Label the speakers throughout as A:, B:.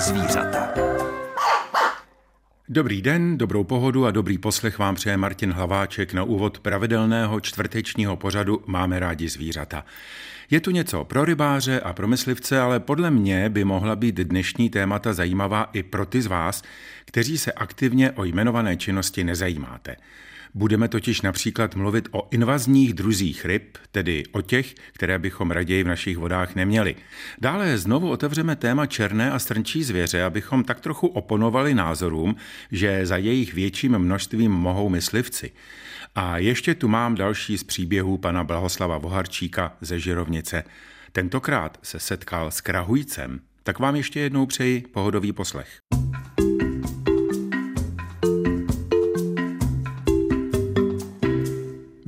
A: zvířata.
B: Dobrý den, dobrou pohodu a dobrý poslech vám přeje Martin Hlaváček na úvod pravidelného čtvrtečního pořadu Máme rádi zvířata. Je tu něco pro rybáře a pro myslivce, ale podle mě by mohla být dnešní témata zajímavá i pro ty z vás, kteří se aktivně o jmenované činnosti nezajímáte. Budeme totiž například mluvit o invazních druzích ryb, tedy o těch, které bychom raději v našich vodách neměli. Dále znovu otevřeme téma černé a strnčí zvěře, abychom tak trochu oponovali názorům, že za jejich větším množstvím mohou myslivci. A ještě tu mám další z příběhů pana Blahoslava Voharčíka ze Žirovnice. Tentokrát se setkal s krahujcem. Tak vám ještě jednou přeji pohodový poslech.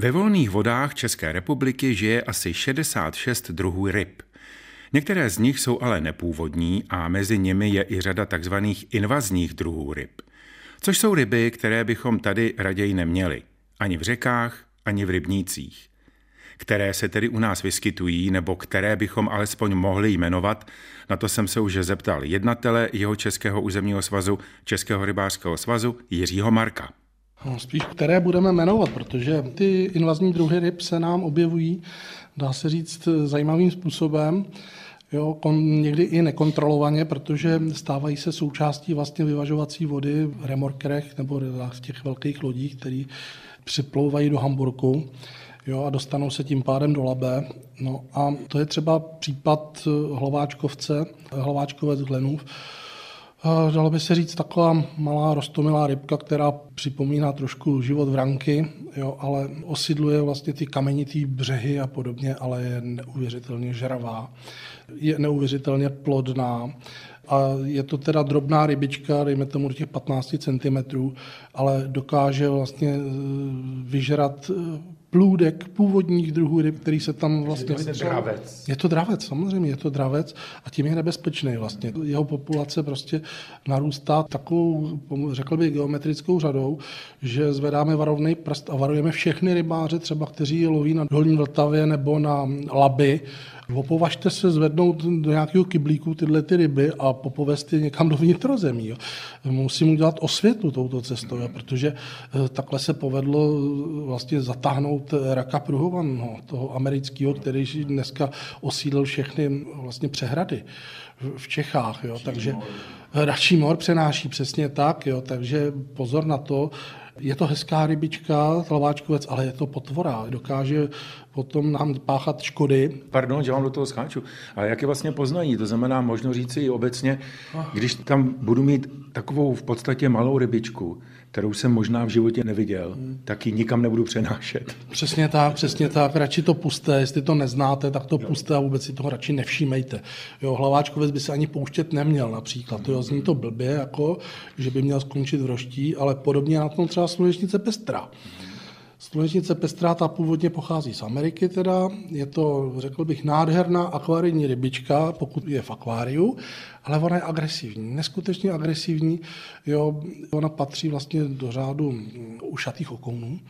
B: Ve volných vodách České republiky žije asi 66 druhů ryb. Některé z nich jsou ale nepůvodní a mezi nimi je i řada tzv. invazních druhů ryb. Což jsou ryby, které bychom tady raději neměli. Ani v řekách, ani v rybnících. Které se tedy u nás vyskytují, nebo které bychom alespoň mohli jmenovat, na to jsem se už zeptal jednatele jeho Českého územního svazu, Českého rybářského svazu Jiřího Marka.
C: No, spíš které budeme jmenovat, protože ty invazní druhy ryb se nám objevují, dá se říct, zajímavým způsobem. Jo, kon, někdy i nekontrolovaně, protože stávají se součástí vlastně vyvažovací vody v remorkerech nebo v těch velkých lodích, které připlouvají do Hamburku jo, a dostanou se tím pádem do Labe. No a to je třeba případ hlaváčkovce, hlaváčkovec Glenův, Dalo by se říct taková malá rostomilá rybka, která připomíná trošku život v ranky, jo, ale osidluje vlastně ty kamenitý břehy a podobně, ale je neuvěřitelně žravá, je neuvěřitelně plodná. A je to teda drobná rybička, dejme tomu těch 15 cm, ale dokáže vlastně eh, vyžrat eh, plůdek původních druhů ryb, který se tam vlastně...
B: Je to dravec.
C: Je to dravec, samozřejmě, je to dravec a tím je nebezpečný vlastně. Jeho populace prostě narůstá takovou, řekl bych, geometrickou řadou, že zvedáme varovný prst a varujeme všechny rybáře, třeba kteří loví na Dolní Vltavě nebo na Laby, Opovažte se zvednout do nějakého kyblíku tyhle ty ryby a popovést je někam do vnitrozemí. Jo. Musím udělat osvětu touto cestou, jo, protože eh, takhle se povedlo eh, vlastně zatáhnout raka pruhovan, no, toho amerického, který dneska osídlil všechny vlastně přehrady v Čechách. Jo. Takže Račí mor přenáší přesně tak, jo, takže pozor na to, je to hezká rybička, tlaváčkovec, ale je to potvora. Dokáže potom nám páchat škody.
B: Pardon, že vám do toho skáču. Ale jak je vlastně poznají? To znamená, možno říci i obecně, když tam budu mít takovou v podstatě malou rybičku, kterou jsem možná v životě neviděl, hmm. tak ji nikam nebudu přenášet.
C: Přesně tak, přesně tak. Radši to puste, jestli to neznáte, tak to puste a vůbec si toho radši nevšímejte. Jo, hlaváčkovec by se ani pouštět neměl například. Jo, zní to blbě, jako, že by měl skončit v roští, ale podobně na tom třeba slunečnice pestrá. Hmm Slunečnice pestrá ta původně pochází z Ameriky teda. Je to, řekl bych, nádherná akvarijní rybička, pokud je v akváriu, ale ona je agresivní, neskutečně agresivní. Jo, ona patří vlastně do řádu ušatých okounů.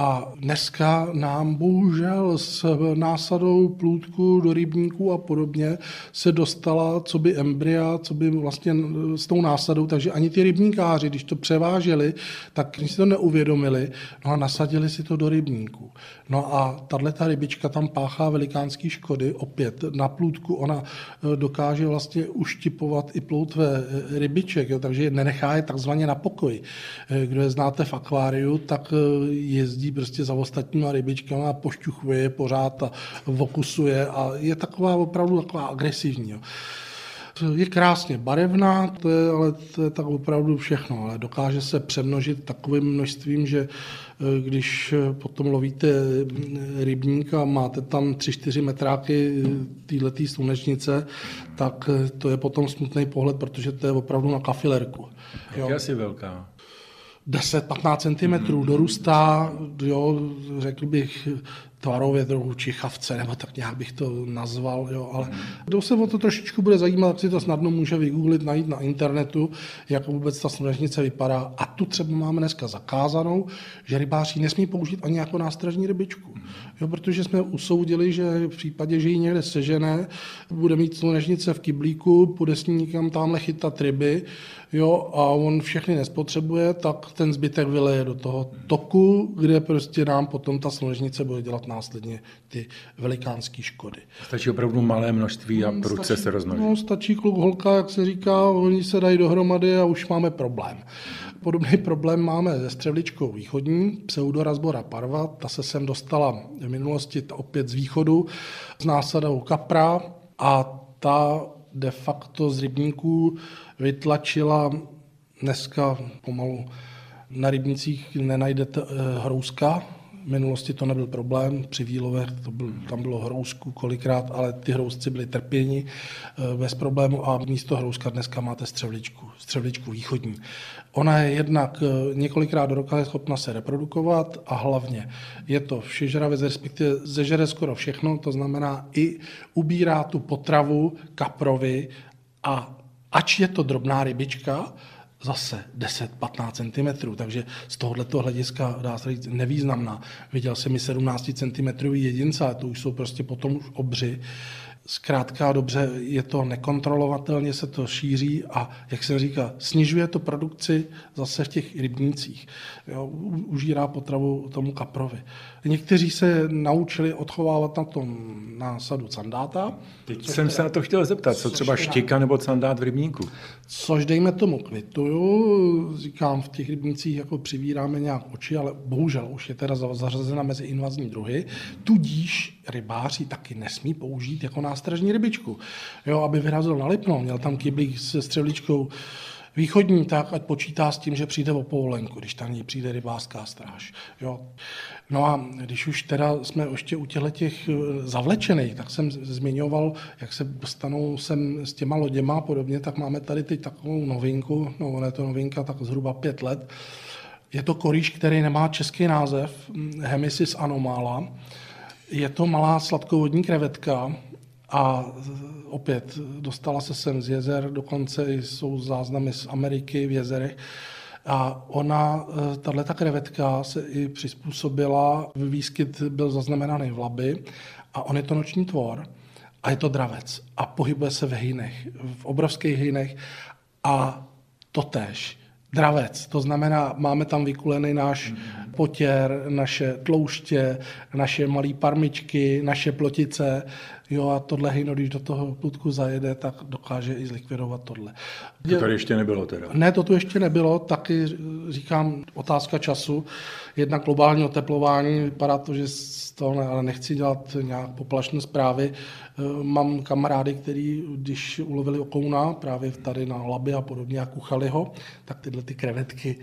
C: A dneska nám bohužel s násadou plůdku do rybníků a podobně se dostala co by embrya, co by vlastně s tou násadou, takže ani ty rybníkáři, když to převáželi, tak si to neuvědomili no a nasadili si to do rybníků. No a tahle ta rybička tam páchá velikánský škody, opět na plůdku ona e, dokáže vlastně uštipovat i ploutve e, rybiček, jo, takže nenechá je takzvaně na pokoji. E, kdo je znáte v akváriu, tak jezdí jezdí prostě za ostatníma rybičkama a pošťuchuje je pořád a vokusuje a je taková opravdu taková agresivní. Jo. Je krásně barevná, to je, ale to je tak opravdu všechno, ale dokáže se přemnožit takovým množstvím, že eh, když potom lovíte rybník a máte tam 3-4 metráky této slunečnice, tak eh, to je potom smutný pohled, protože to je opravdu na kafilerku.
B: Jak je asi velká?
C: 10-15 cm dorůstá, jo, řekl bych, tvarově druhu čichavce, nebo tak nějak bych to nazval, jo, ale kdo se o to trošičku bude zajímat, tak si to snadno může vygooglit, najít na internetu, jak vůbec ta slunečnice vypadá. A tu třeba máme dneska zakázanou, že rybáři nesmí použít ani jako nástražní rybičku. Jo, protože jsme usoudili, že v případě, že ji někde sežené, bude mít slunečnice v kyblíku, půjde s ní někam tamhle chytat ryby, jo, a on všechny nespotřebuje, tak ten zbytek vyleje do toho toku, kde prostě nám potom ta slunečnice bude dělat následně ty velikánské škody.
B: Stačí opravdu malé množství a prudce se rozmnoží.
C: No, stačí kluk, holka, jak se říká, oni se dají dohromady a už máme problém. Podobný problém máme se střevličkou východní, pseudorazbora parva. Ta se sem dostala v minulosti opět z východu s násadou kapra a ta de facto z rybníků vytlačila dneska pomalu na rybnicích nenajdete eh, hrouska, v minulosti to nebyl problém, při výlovech to byl, tam bylo hrousku kolikrát, ale ty hrousci byli trpěni eh, bez problému a místo hrouska dneska máte střevličku, střevličku východní. Ona je jednak eh, několikrát do roka schopna se reprodukovat a hlavně je to všežravec, respektive zežere skoro všechno, to znamená i ubírá tu potravu kaprovi a ač je to drobná rybička, zase 10-15 cm, takže z tohoto hlediska dá se říct nevýznamná. Viděl jsem mi 17 cm jedince, ale to už jsou prostě potom už obři. Zkrátka dobře, je to nekontrolovatelně, se to šíří a, jak se říká, snižuje to produkci zase v těch rybnících. Jo, užírá potravu tomu kaprovi. Někteří se naučili odchovávat na tom násadu sandáta.
B: Teď jsem teda, se na to chtěl zeptat, co třeba štika nebo sandát v rybníku?
C: Což dejme tomu kvituju, říkám, v těch rybnících jako přivíráme nějak oči, ale bohužel už je teda zařazena mezi invazní druhy, tudíž rybáři taky nesmí použít jako nástražní rybičku. Jo, aby vyrazil na Lipno, měl tam kyblík se střevličkou východní, tak ať počítá s tím, že přijde o povolenku, když tam přijde rybářská stráž. Jo. No a když už teda jsme ještě u těchto těch eh, zavlečených, tak jsem zmiňoval, jak se dostanou sem s těma loděma a podobně, tak máme tady teď takovou novinku, no ona je to novinka tak zhruba pět let. Je to koríš, který nemá český název, hm, Hemisis anomala. Je to malá sladkovodní krevetka, a opět dostala se sem z jezer, dokonce jsou záznamy z Ameriky v jezerech. A ona, eh, tahle krevetka se i přizpůsobila, výskyt byl zaznamenaný v Labi a on je to noční tvor a je to dravec a pohybuje se v hejnech, v obrovských hejnech a totéž dravec. To znamená, máme tam vykulený náš potěr, naše tlouště, naše malé parmičky, naše plotice. Jo, a tohle hejno, když do toho plutku zajede, tak dokáže i zlikvidovat tohle.
B: To tady ještě nebylo teda?
C: Ne, to tu ještě nebylo, taky říkám otázka času. Jednak globální oteplování, vypadá to, že z toho ne, ale nechci dělat nějak poplašné zprávy. Eh, mám kamarády, který, když ulovili okouna právě tady na Labi a podobně a kuchali ho, tak tyhle ty krevetky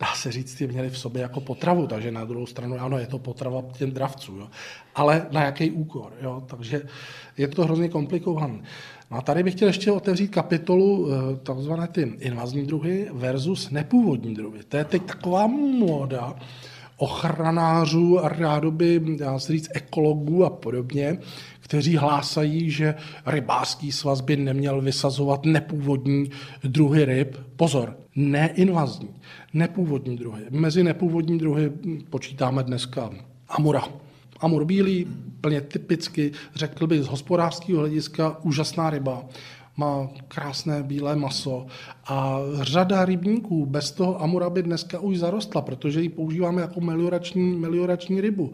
C: dá se říct, je měli v sobě jako potravu, takže na druhou stranu, ano, je to potrava těm dravcům, jo. ale na jaký úkor, jo, takže je to hrozně komplikované. No a tady bych chtěl ještě otevřít kapitolu eh, takzvané ty invazní druhy versus nepůvodní druhy. To je teď taková móda, ochranářů a rádoby, dá se říct, ekologů a podobně, kteří hlásají, že rybářský svaz by neměl vysazovat nepůvodní druhy ryb. Pozor, neinvazní, nepůvodní druhy. Mezi nepůvodní druhy počítáme dneska amura. Amur bílý, plně typicky, řekl bych z hospodářského hlediska, úžasná ryba má krásné bílé maso a řada rybníků bez toho amura by dneska už zarostla, protože ji používáme jako meliorační, meliorační rybu.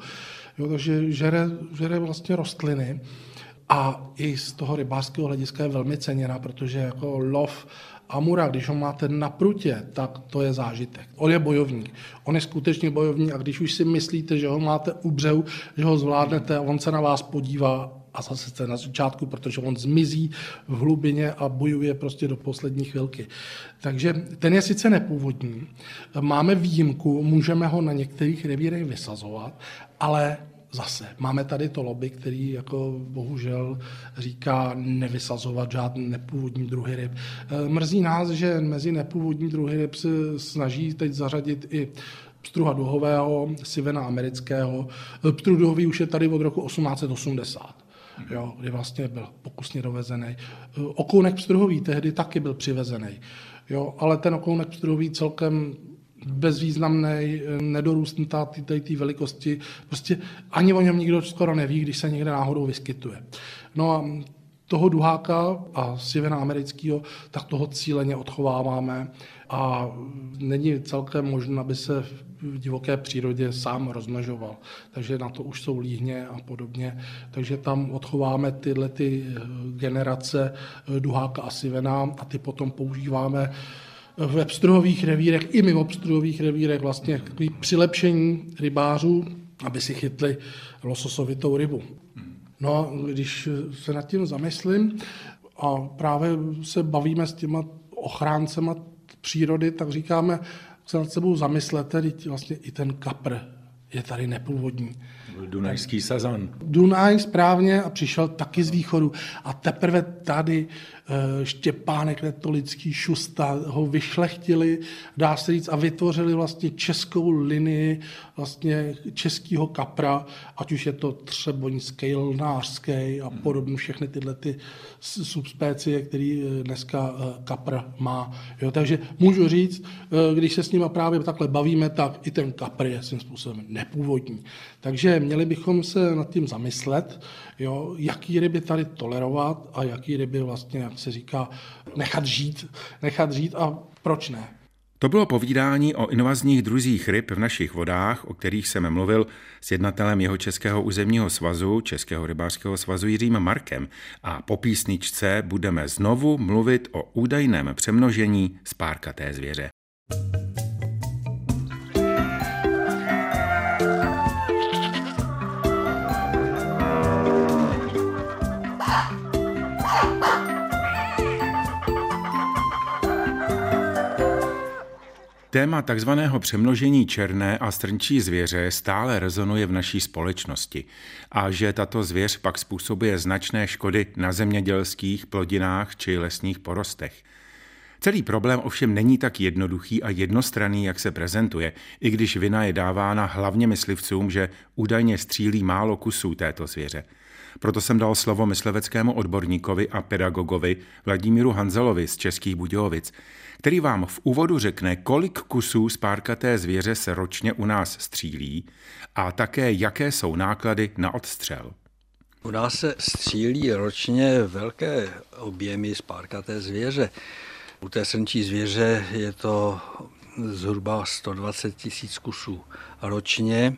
C: Jo, takže žere, žere vlastně rostliny a i z toho rybářského hlediska je velmi ceněná, protože jako lov Amura, když ho máte na prutě, tak to je zážitek. On je bojovník. On je skutečně bojovník a když už si myslíte, že ho máte u břehu, že ho zvládnete, on se na vás podívá a zase jste na začátku, protože on zmizí v hlubině a bojuje prostě do poslední chvilky. Takže ten je sice nepůvodní, máme výjimku, můžeme ho na některých revírech vysazovat, ale zase máme tady to lobby, který jako bohužel říká nevysazovat žádný nepůvodní druhy ryb. Mrzí nás, že mezi nepůvodní druhy ryb se snaží teď zařadit i pstruha duhového, sivena amerického. Pstruh duhový už je tady od roku 1880 jo, kdy vlastně byl pokusně dovezený. Okounek pstruhový tehdy taky byl přivezený, jo, ale ten okounek pstruhový celkem bezvýznamný, nedorůstnutá té velikosti. Prostě ani o něm nikdo skoro neví, když se někde náhodou vyskytuje. No a toho duháka a sivena amerického, tak toho cíleně odchováváme a není celkem možné, aby se v divoké přírodě sám rozmnožoval. Takže na to už jsou líhně a podobně. Takže tam odchováme tyhle ty eh, generace eh, duháka a sivena a ty potom používáme ve pstruhových revírech i mimo pstruhových revírech vlastně přilepšení rybářů, aby si chytli lososovitou rybu. No když se nad tím zamyslím a právě se bavíme s těma ochráncema přírody, tak říkáme, se nad sebou zamyslete, teď vlastně i ten kapr je tady nepůvodní.
B: Dunajský sazan.
C: Dunaj správně a přišel taky z východu. A teprve tady Eh, Štěpánek Netolický, Šusta ho vyšlechtili, dá se říct, a vytvořili vlastně českou linii vlastně českého kapra, ať už je to třeboňský, lnářský a podobně, všechny tyhle ty subspécie, které eh, dneska eh, kapr má. Jo, takže můžu říct, když se s nimi právě takhle bavíme, tak i ten kapr je svým způsobem nepůvodní. Takže měli bychom se nad tím zamyslet, jo, jaký ryby tady tolerovat a jaký ryby vlastně, jak se říká, nechat žít, nechat žít a proč ne.
B: To bylo povídání o invazních druzích ryb v našich vodách, o kterých jsem mluvil s jednatelem jeho Českého územního svazu, Českého rybářského svazu Jiřím Markem. A po písničce budeme znovu mluvit o údajném přemnožení spárkaté zvěře. Téma takzvaného přemnožení černé a strnčí zvěře stále rezonuje v naší společnosti a že tato zvěř pak způsobuje značné škody na zemědělských plodinách či lesních porostech. Celý problém ovšem není tak jednoduchý a jednostranný, jak se prezentuje, i když vina je dávána hlavně myslivcům, že údajně střílí málo kusů této zvěře. Proto jsem dal slovo mysleveckému odborníkovi a pedagogovi Vladimíru Hanzelovi z Českých Budějovic, který vám v úvodu řekne, kolik kusů spárkaté zvěře se ročně u nás střílí a také jaké jsou náklady na odstřel.
A: U nás se střílí ročně velké objemy spárkaté zvěře. U té srnčí zvěře je to zhruba 120 tisíc kusů ročně.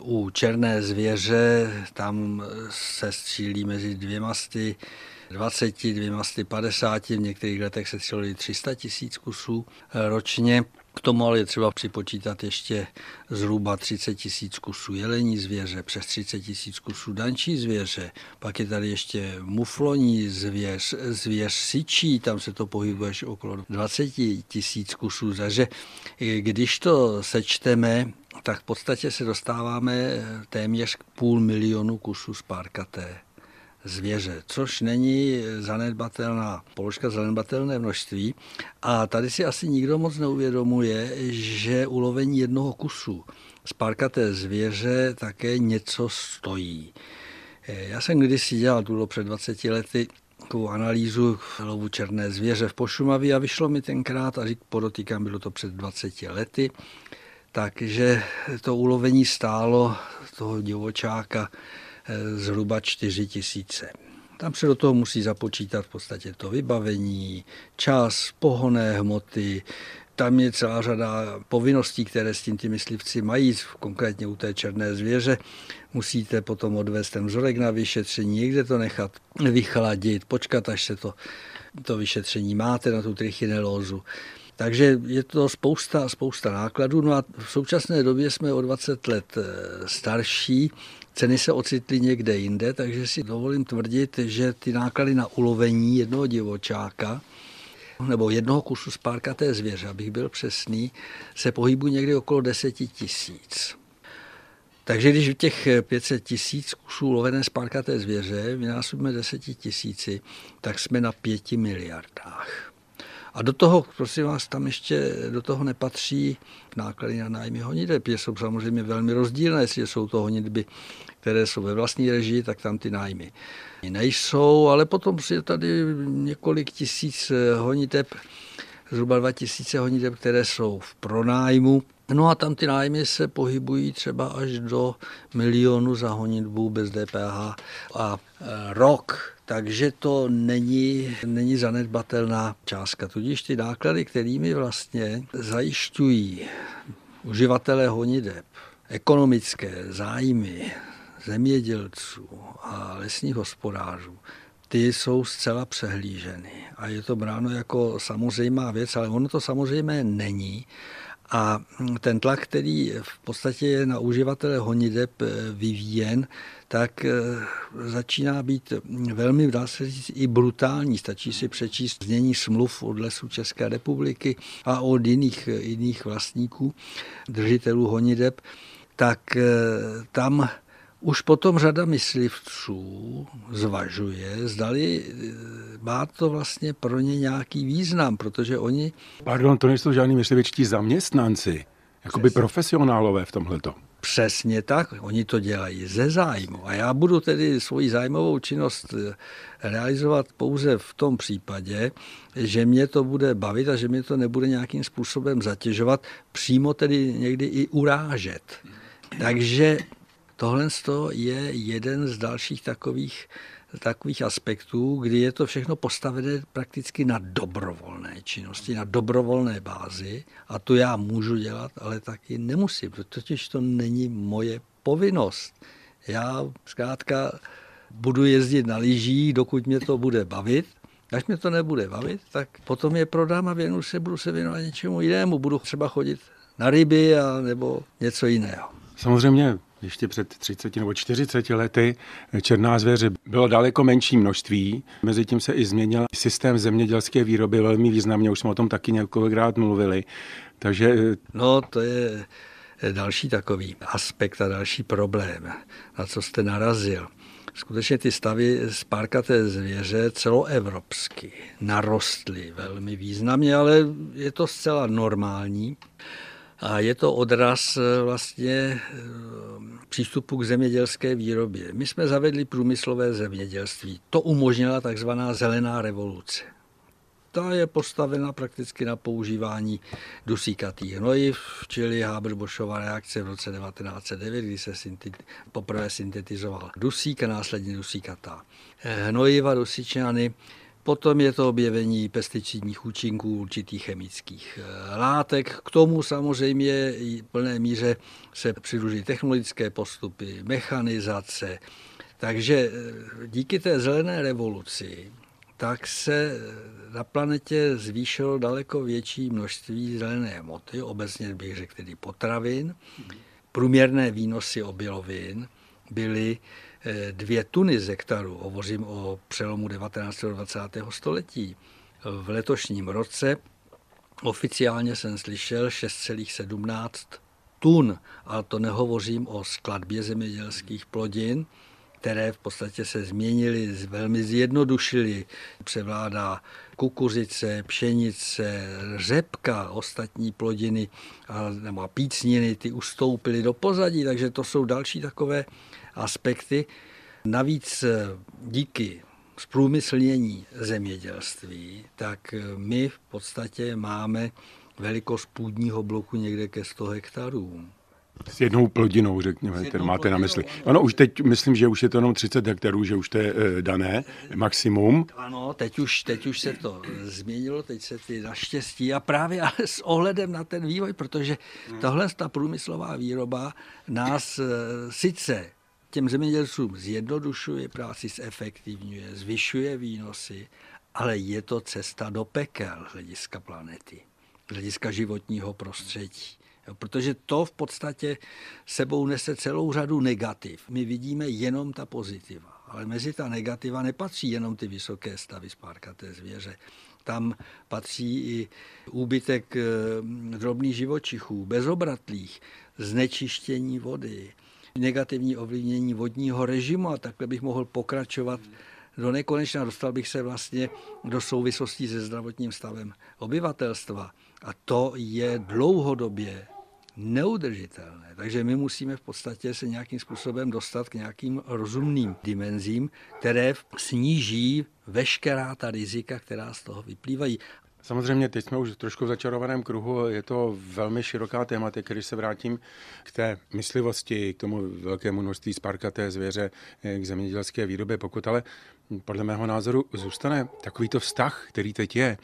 A: U černé zvěře tam se střílí mezi dvěma sty 20, 250, v některých letech se střelili 300 tisíc kusů ročně. K tomu ale je třeba připočítat ještě zhruba 30 tisíc kusů jelení zvěře, přes 30 tisíc kusů dančí zvěře, pak je tady ještě mufloní zvěř, zvěř sičí, tam se to pohybuje až okolo 20 tisíc kusů. Takže když to sečteme, tak v podstatě se dostáváme téměř k půl milionu kusů spárkaté zvěře, což není zanedbatelná položka, zanedbatelné množství. A tady si asi nikdo moc neuvědomuje, že ulovení jednoho kusu spárkaté zvěře také něco stojí. Já jsem kdysi dělal, tu před 20 lety, takovou analýzu lovu černé zvěře v Pošumaví a vyšlo mi tenkrát, a řík, podotýkám, bylo to před 20 lety, takže to ulovení stálo toho divočáka zhruba 4 tisíce. Tam se do toho musí započítat v podstatě to vybavení, čas, pohonné hmoty, tam je celá řada povinností, které s tím ty myslivci mají, konkrétně u té černé zvěře. Musíte potom odvést ten vzorek na vyšetření, někde to nechat vychladit, počkat, až se to, to vyšetření máte na tu trichinelózu. Takže je to spousta, spousta nákladů. No a v současné době jsme o 20 let eh, starší, ceny se ocitly někde jinde, takže si dovolím tvrdit, že ty náklady na ulovení jednoho divočáka nebo jednoho kusu spárkaté zvěře, abych byl přesný, se pohybují někdy okolo 10 tisíc. Takže když v těch 500 tisíc kusů lovené spárkaté zvěře vynásobíme 10 tisíci, tak jsme na 5 miliardách. A do toho, prosím vás, tam ještě do toho nepatří náklady na nájmy honiteb. Jsou samozřejmě velmi rozdílné, jestli jsou to honitby, které jsou ve vlastní režii, tak tam ty nájmy nejsou, ale potom je tady několik tisíc honiteb, zhruba 2000 honiteb, které jsou v pronájmu. No a tam ty nájmy se pohybují třeba až do milionu za honitbu bez DPH a e, rok. Takže to není, není zanedbatelná částka. Tudíž ty náklady, kterými vlastně zajišťují uživatelé honideb, ekonomické zájmy zemědělců a lesních hospodářů, ty jsou zcela přehlíženy. A je to bráno jako samozřejmá věc, ale ono to samozřejmé není. A ten tlak, který v podstatě je na uživatele honideb vyvíjen, tak eh, začíná být velmi, dá se říct, i brutální. Stačí si přečíst znění smluv od lesů České republiky a od jiných, jiných vlastníků, držitelů honideb, tak eh, tam už potom řada myslivců zvažuje, zdali eh, má to vlastně pro ně nějaký význam, protože oni...
B: Pardon, to nejsou žádní myslivečtí zaměstnanci, jakoby Přesně. profesionálové v tomhleto.
A: Přesně tak, oni to dělají ze zájmu. A já budu tedy svoji zájmovou činnost eh, realizovat pouze v tom případě, že mě to bude bavit a že mě to nebude nějakým způsobem zatěžovat, přímo tedy někdy i urážet. Takže Tohle je jeden z dalších takových, takových aspektů, kdy je to všechno postavené prakticky na dobrovolné činnosti, na dobrovolné bázi a to já můžu dělat, ale taky nemusím, protože to není moje povinnost. Já zkrátka budu jezdit na lyžích, dokud mě to bude bavit, Až mě to nebude bavit, tak potom je prodám a věnu se, budu se věnovat něčemu jinému. Budu třeba chodit na ryby a, nebo něco jiného.
B: Samozřejmě ještě před 30 nebo 40 lety černá zvěře bylo daleko menší množství. Mezitím se i změnil systém zemědělské výroby velmi významně, už jsme o tom taky několikrát mluvili. Takže...
A: No, to je další takový aspekt a další problém, na co jste narazil. Skutečně ty stavy spárkaté zvěře celoevropsky narostly velmi významně, ale je to zcela normální. A je to odraz eh, vlastně eh, přístupu k zemědělské výrobě. My jsme zavedli průmyslové zemědělství. To umožnila takzvaná zelená revoluce. Ta je postavena prakticky na používání dusíkatých hnojiv, čili Haber-Boschova reakce v roce 1909, kdy se poprvé syntetizoval dusík a následně dusíkatá hnojiva, dusičany. Potom je to objevení pesticidních účinků určitých chemických eh, látek. K tomu samozřejmě v plné míře se přidruží technologické postupy, mechanizace. Takže eh, díky té zelené revoluci tak se na planetě zvýšilo daleko větší množství zelené hmoty, obecně bych řekl tedy potravin. Průměrné výnosy obilovin byly dvě tuny z hektaru, hovořím o přelomu 19. a 20. století, v letošním roce oficiálně jsem slyšel 6,17 tun, ale to nehovořím o skladbě zemědělských plodin, které v podstatě se změnily, velmi zjednodušily. Převládá kukuřice, pšenice, řepka, ostatní plodiny a, nebo pícniny, ty ustoupily do pozadí, takže to jsou další takové aspekty. Navíc eh, díky zprůmyslnění zemědělství, tak eh, my v podstatě máme velikost půdního bloku někde ke 100 hektarů.
B: S jednou plodinou, řekněme, kterou máte na mysli. Ano, už teď myslím, že už je to jenom 30 hektarů, že už to je e, dané maximum.
A: Ano, teď už, teď už se to změnilo, teď se ty naštěstí a právě ale s ohledem na ten vývoj, protože tohle ta průmyslová výroba nás e, sice těm zemědělcům zjednodušuje práci, zefektivňuje, zvyšuje výnosy, ale je to cesta do pekel hlediska planety, hlediska životního prostředí. Protože to v podstatě sebou nese celou řadu negativ. My vidíme jenom ta pozitiva, ale mezi ta negativa nepatří jenom ty vysoké stavy spárkaté zvěře. Tam patří i úbytek eh, drobných živočichů, bezobratlých, znečištění vody, negativní ovlivnění vodního režimu a takhle bych mohl pokračovat do nekonečna. Dostal bych se vlastně do souvislostí se zdravotním stavem obyvatelstva. A to je dlouhodobě neudržitelné. Takže my musíme v podstatě se nějakým způsobem dostat k nějakým rozumným dimenzím, které sníží veškerá ta rizika, která z toho vyplývají.
B: Samozřejmě, teď jsme už trošku v začarovaném kruhu, je to velmi široká tématika, když se vrátím k té myslivosti, k tomu velkému množství sparkaté zvěře, k zemědělské výrobě, pokud ale podle mého názoru zůstane takovýto vztah, který teď je,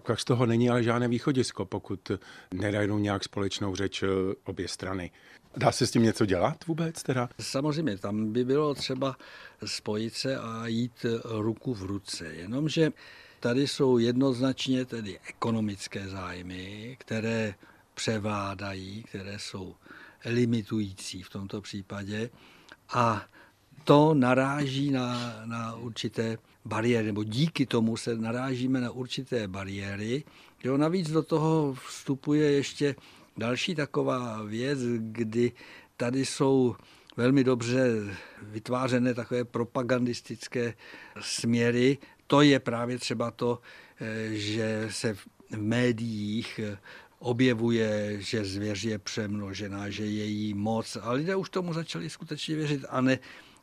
B: tak z toho není ale žádné východisko, pokud nedajdou nějak společnou řeč eh, obě strany. Dá se s tím něco dělat vůbec teda?
A: Samozřejmě, tam by bylo třeba spojit se a jít ruku v ruce. Jenomže tady jsou jednoznačně tedy ekonomické zájmy, které převládají, které jsou limitující v tomto případě a to naráží na, na určité bariéry, nebo díky tomu se narážíme na určité bariéry. Jo, navíc do toho vstupuje ještě další taková věc, kdy tady jsou velmi dobře vytvářené takové propagandistické směry. To je právě třeba to, eh, že se v médiích objevuje, že zvěř je přemnožená, že je jí moc. A lidé už tomu začali skutečně věřit a ne,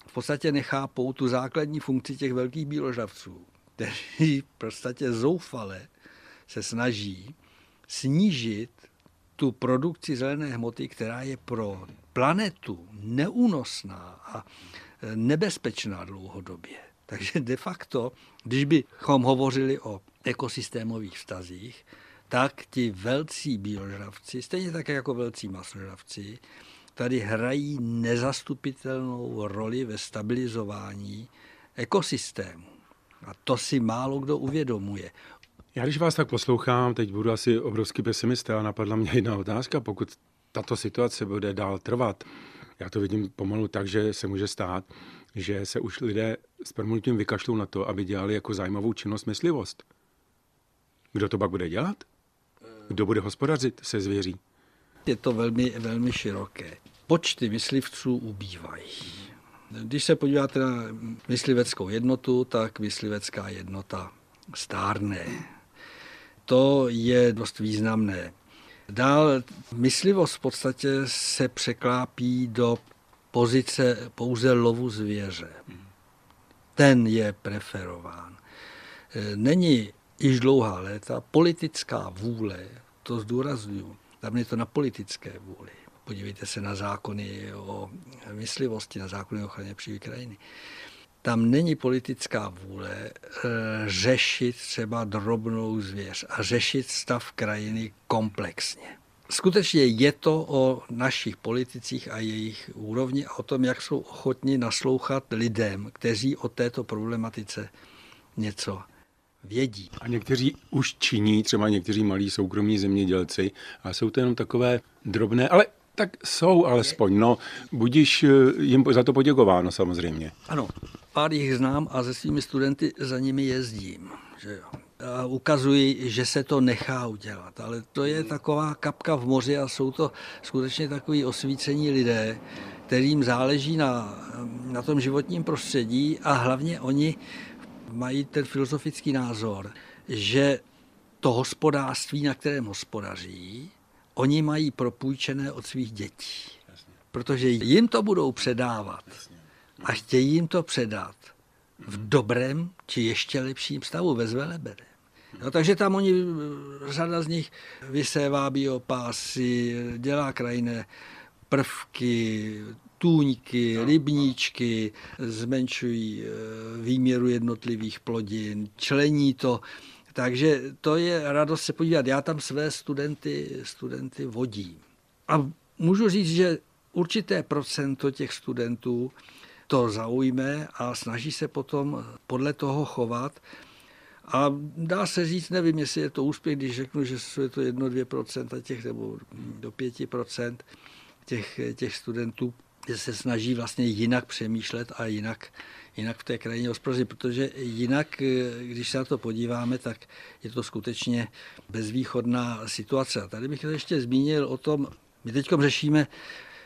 A: v podstatě nechápou tu základní funkci těch velkých bíložravců, kteří v podstatě zoufale se snaží snížit tu produkci zelené hmoty, která je pro planetu neúnosná a nebezpečná dlouhodobě. Takže de facto, když bychom hovořili o ekosystémových vztazích, tak ti velcí bíložravci, stejně tak jako velcí masožravci, tady hrají nezastupitelnou roli ve stabilizování ekosystému. A to si málo kdo uvědomuje.
B: Já když vás tak poslouchám, teď budu asi obrovský pesimista a napadla mě jedna otázka, pokud tato situace bude dál trvat, já to vidím pomalu tak, že se může stát, že se už lidé s promluvím vykašlou na to, aby dělali jako zajímavou činnost myslivost. Kdo to pak bude dělat? Kdo bude hospodařit se zvěří?
A: Je to velmi, velmi široké. Počty myslivců ubývají. Když se podíváte na mysliveckou jednotu, tak myslivecká jednota stárne. To je dost významné. Dál myslivost v podstatě se překlápí do pozice pouze lovu zvěře. Ten je preferován. Není již dlouhá léta politická vůle, to zdůraznuju, tam je to na politické vůli. Podívejte se na zákony o myslivosti, na zákony o ochraně přívy krajiny. Tam není politická vůle e, řešit třeba drobnou zvěř a řešit stav krajiny komplexně. Skutečně je to o našich politicích a jejich úrovni a o tom, jak jsou ochotni naslouchat lidem, kteří o této problematice něco vědí.
B: A někteří už činí, třeba někteří malí soukromí zemědělci, a jsou to jenom takové drobné, ale tak jsou alespoň, no, budíš eh, jim za to poděkováno samozřejmě.
A: Ano, pár jich znám a se svými studenty za nimi jezdím. Že jo. A ukazuji, že se to nechá udělat, ale to je taková kapka v moři a jsou to skutečně takový osvícení lidé, kterým záleží na, na tom životním prostředí a hlavně oni mají ten filozofický názor, že to hospodářství, na kterém hospodaří, oni mají propůjčené od svých dětí. Protože jim to budou předávat a chtějí jim to předat v dobrém či ještě lepším stavu, ve zveleberem. No, takže tam oni, řada z nich vysévá biopásy, dělá krajné prvky, tůňky, rybníčky, zmenšují eh, výměru jednotlivých plodin, člení to. Takže to je radost se podívat. Já tam své studenty, studenty vodím. A můžu říct, že určité procento těch studentů to zaujme a snaží se potom podle toho chovat. A dá se říct, nevím, jestli je to úspěch, když řeknu, že je to 1-2% těch, nebo do 5% těch, těch studentů, že se snaží vlastně jinak přemýšlet a jinak, jinak v té krajině hospodařit, protože jinak, když se na to podíváme, tak je to skutečně bezvýchodná situace. A tady bych ještě zmínil o tom, my teď řešíme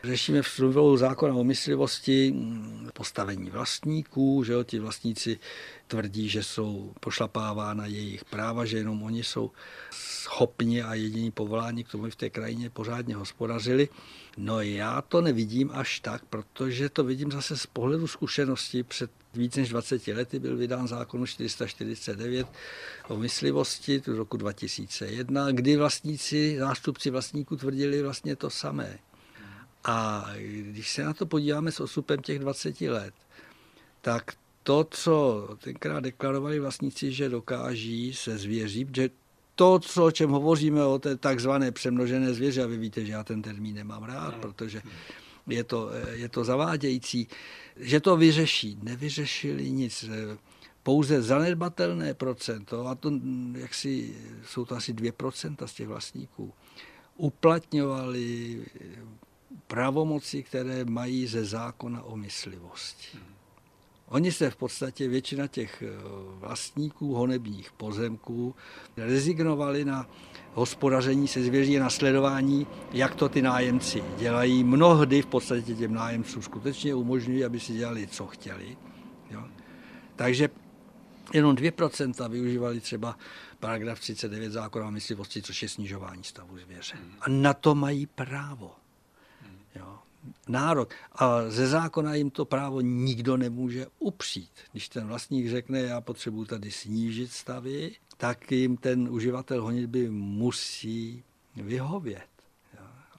A: Řešíme v novelu zákona o myslivosti mm, postavení vlastníků, že jo, ti vlastníci tvrdí, že jsou pošlapávána jejich práva, že jenom oni jsou schopni a jediní povolání k tomu v té krajině pořádně hospodařili. No já to nevidím až tak, protože to vidím zase z pohledu zkušenosti. Před víc než 20 lety byl vydán zákon 449 o myslivosti do roku 2001, kdy vlastníci, zástupci vlastníků tvrdili vlastně to samé. A když se na to podíváme s osupem těch 20 let, tak to, co tenkrát deklarovali vlastníci, že dokáží se zvěří, že to, co, o čem hovoříme o té takzvané přemnožené zvěře, a vy víte, že já ten termín nemám rád, protože je to, je to zavádějící, že to vyřeší. Nevyřešili nic. Pouze zanedbatelné procento, a to jaksi, jsou to asi 2% z těch vlastníků, uplatňovali pravomoci, které mají ze zákona o myslivosti. Oni se v podstatě, většina těch eh, vlastníků honebních pozemků rezignovali na hospodaření se zvěří a na sledování, jak to ty nájemci dělají. Mnohdy v podstatě těm nájemcům skutečně umožňují, aby si dělali, co chtěli. Jo? Takže jenom 2% využívali třeba paragraf 39 zákona o myslivosti, což je snižování stavu zvěře. A na to mají právo. Nárok. A ze zákona jim to právo nikdo nemůže upřít. Když ten vlastník řekne, já potřebuji tady snížit stavy, tak jim ten uživatel honitby musí vyhovět.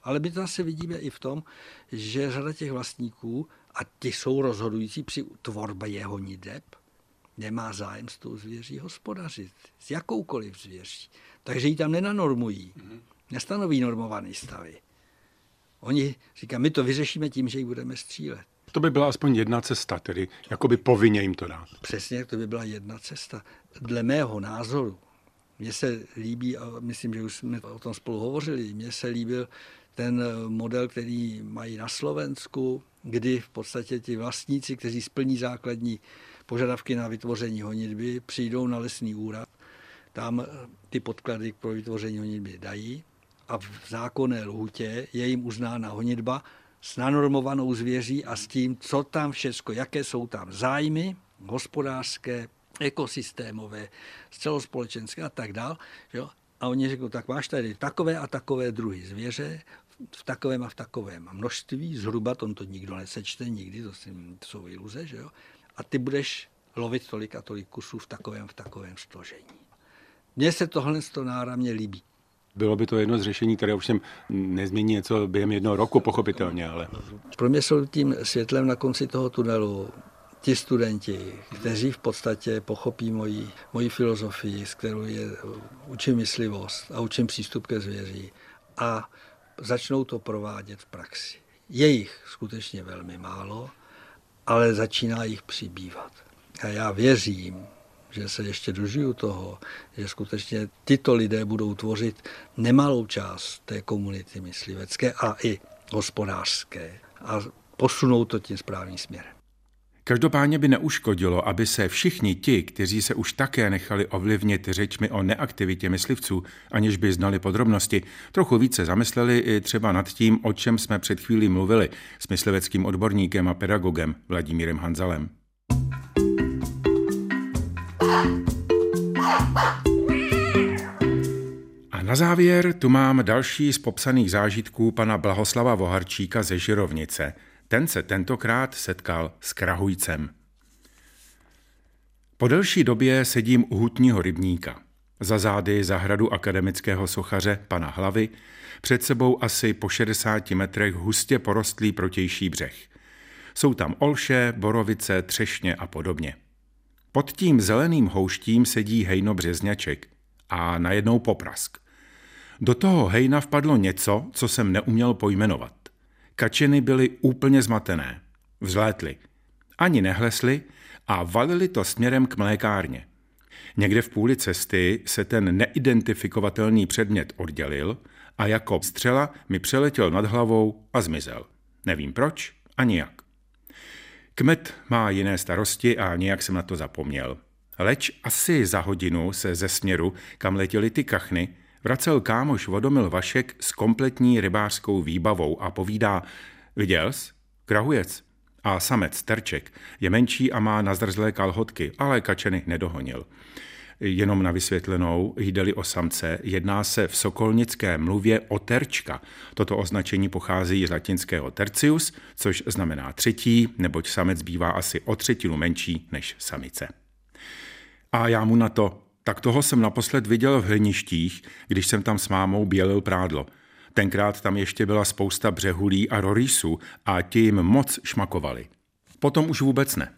A: Ale my to zase vidíme i v tom, že řada těch vlastníků, a ti jsou rozhodující při tvorbě jeho honideb, nemá zájem s tou zvěří hospodařit, s jakoukoliv zvěří. Takže ji tam nenanormují, mhm. nestanoví normované stavy. Oni říkají, my to vyřešíme tím, že ji budeme střílet.
B: To by byla aspoň jedna cesta, tedy jakoby povinně jim to dát.
A: Přesně, to by byla jedna cesta. Dle mého názoru, mně se líbí, a myslím, že už jsme o tom spolu hovořili, mně se líbil ten model, který mají na Slovensku, kdy v podstatě ti vlastníci, kteří splní základní požadavky na vytvoření honitby, přijdou na lesní úrad, tam ty podklady pro vytvoření honitby dají a v zákonné lhutě je jim uznána honitba s nanormovanou zvěří a s tím, co tam všechno, jaké jsou tam zájmy hospodářské, ekosystémové, celospolečenské a tak dál. Jo? A oni řeknou, tak máš tady takové a takové druhy zvěře, v takovém a v takovém množství, zhruba, to, to nikdo nesečte nikdy, to, to jsou iluze, že jo? A ty budeš lovit tolik a tolik kusů v takovém, v takovém složení. Mně se tohle toho náramně líbí.
B: Bylo by to jedno z řešení, které ovšem nezmění něco během jednoho roku, pochopitelně, ale...
A: Pro mě jsou tím světlem na konci toho tunelu ti studenti, kteří v podstatě pochopí moji, moji filozofii, s kterou je učím myslivost a učím přístup ke zvěří a začnou to provádět v praxi. Je jich skutečně velmi málo, ale začíná jich přibývat. A já věřím, že se ještě dožiju toho, že skutečně tyto lidé budou tvořit nemalou část té komunity myslivecké a i hospodářské a posunou to tím správným směrem.
B: Každopádně by neuškodilo, aby se všichni ti, kteří se už také nechali ovlivnit řečmi o neaktivitě myslivců, aniž by znali podrobnosti, trochu více zamysleli i třeba nad tím, o čem jsme před chvílí mluvili s mysliveckým odborníkem a pedagogem Vladimírem Hanzalem. A na závěr tu mám další z popsaných zážitků pana Blahoslava Voharčíka ze Žirovnice. Ten se tentokrát setkal s krahujcem. Po delší době sedím u hutního rybníka. Za zády zahradu akademického sochaře pana Hlavy, před sebou asi po 60 metrech hustě porostlý protější břeh. Jsou tam olše, borovice, třešně a podobně. Pod tím zeleným houštím sedí hejno březňaček a najednou poprask. Do toho hejna vpadlo něco, co jsem neuměl pojmenovat. Kačeny byly úplně zmatené. Vzlétly. Ani nehlesly a valili to směrem k mlékárně. Někde v půli cesty se ten neidentifikovatelný předmět oddělil a jako střela mi přeletěl nad hlavou a zmizel. Nevím proč ani jak. Kmet má jiné starosti a nějak jsem na to zapomněl. Leč asi za hodinu se ze směru, kam letěly ty kachny, vracel kámoš Vodomil Vašek s kompletní rybářskou výbavou a povídá, Viděl jsi? Krahujec. A samec, terček, je menší a má nazrzlé kalhotky, ale kačeny nedohonil. Jenom na vysvětlenou, jde o samce, jedná se v sokolnické mluvě o terčka. Toto označení pochází z latinského tercius, což znamená třetí, neboť samec bývá asi o třetinu menší než samice. A já mu na to, tak toho jsem naposled viděl v hliništích, když jsem tam s mámou bělil prádlo. Tenkrát tam ještě byla spousta břehulí a rorísů a ti jim moc šmakovali. Potom už vůbec ne.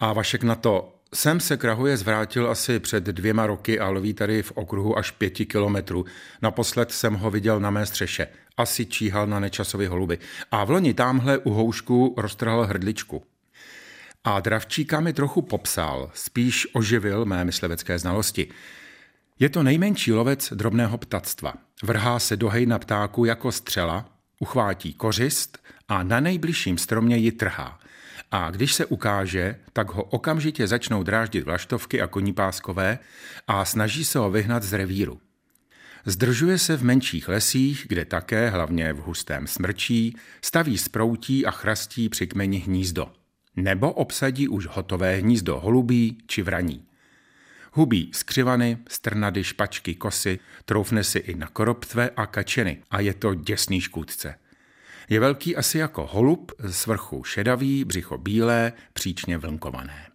B: A Vašek na to, Sem se krahuje zvrátil asi před dvěma roky a loví tady v okruhu až pěti kilometrů. Naposled jsem ho viděl na mé střeše. Asi číhal na nečasový holuby. A v loni tamhle u houšku roztrhal hrdličku. A dravčíka mi trochu popsal, spíš oživil mé myslevecké znalosti. Je to nejmenší lovec drobného ptactva. Vrhá se do hejna ptáku jako střela, uchvátí kořist a na nejbližším stromě ji trhá. A když se ukáže, tak ho okamžitě začnou dráždit vlaštovky a koní páskové a snaží se ho vyhnat z revíru. Zdržuje se v menších lesích, kde také, hlavně v hustém smrčí, staví sproutí a chrastí při kmeni hnízdo. Nebo obsadí už hotové hnízdo holubí či vraní. Hubí skřivany, strnady, špačky, kosy, troufne si i na koroptve a kačeny a je to děsný škůdce. Je velký asi jako holub, z vrchu šedavý, břicho bílé, příčně vlnkované.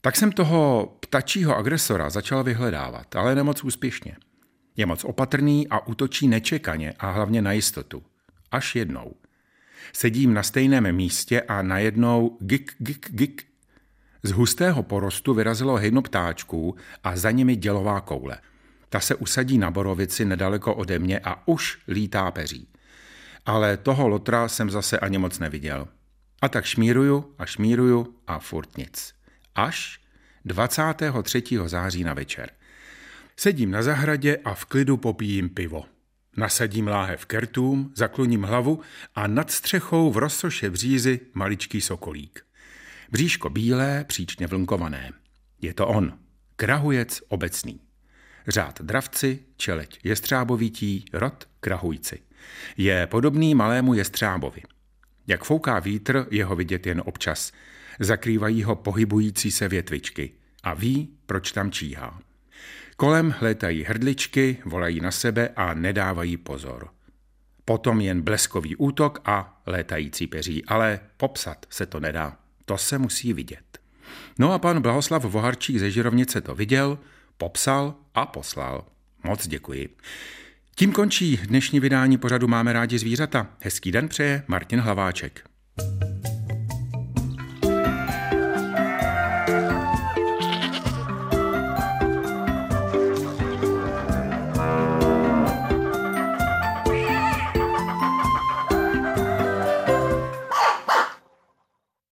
B: Tak jsem toho ptačího agresora začal vyhledávat, ale nemoc úspěšně. Je moc opatrný a útočí nečekaně a hlavně na jistotu. Až jednou. Sedím na stejném místě a najednou gik, gik, gik. Z hustého porostu vyrazilo hejno ptáčků a za nimi dělová koule. Ta se usadí na borovici nedaleko ode mě a už lítá peří ale toho lotra jsem zase ani moc neviděl. A tak šmíruju a šmíruju a furt nic. Až 23. září na večer. Sedím na zahradě a v klidu popijím pivo. Nasadím láhev kertům, zakloním hlavu a nad střechou v rozsoše břízy maličký sokolík. Bříško bílé, příčně vlnkované. Je to on, krahujec obecný. Řád dravci, čeleť jestřábovití, rod krahujci. Je podobný malému jestřábovi. Jak fouká vítr, je ho vidět jen občas. Zakrývají ho pohybující se větvičky a ví, proč tam číhá. Kolem létají hrdličky, volají na sebe a nedávají pozor. Potom jen bleskový útok a létající peří, ale popsat se to nedá. To se musí vidět. No a pan Blahoslav Voharčík ze Žirovnice to viděl, popsal a poslal. Moc děkuji. Tím končí dnešní vydání pořadu Máme rádi zvířata. Hezký den přeje Martin Hlaváček.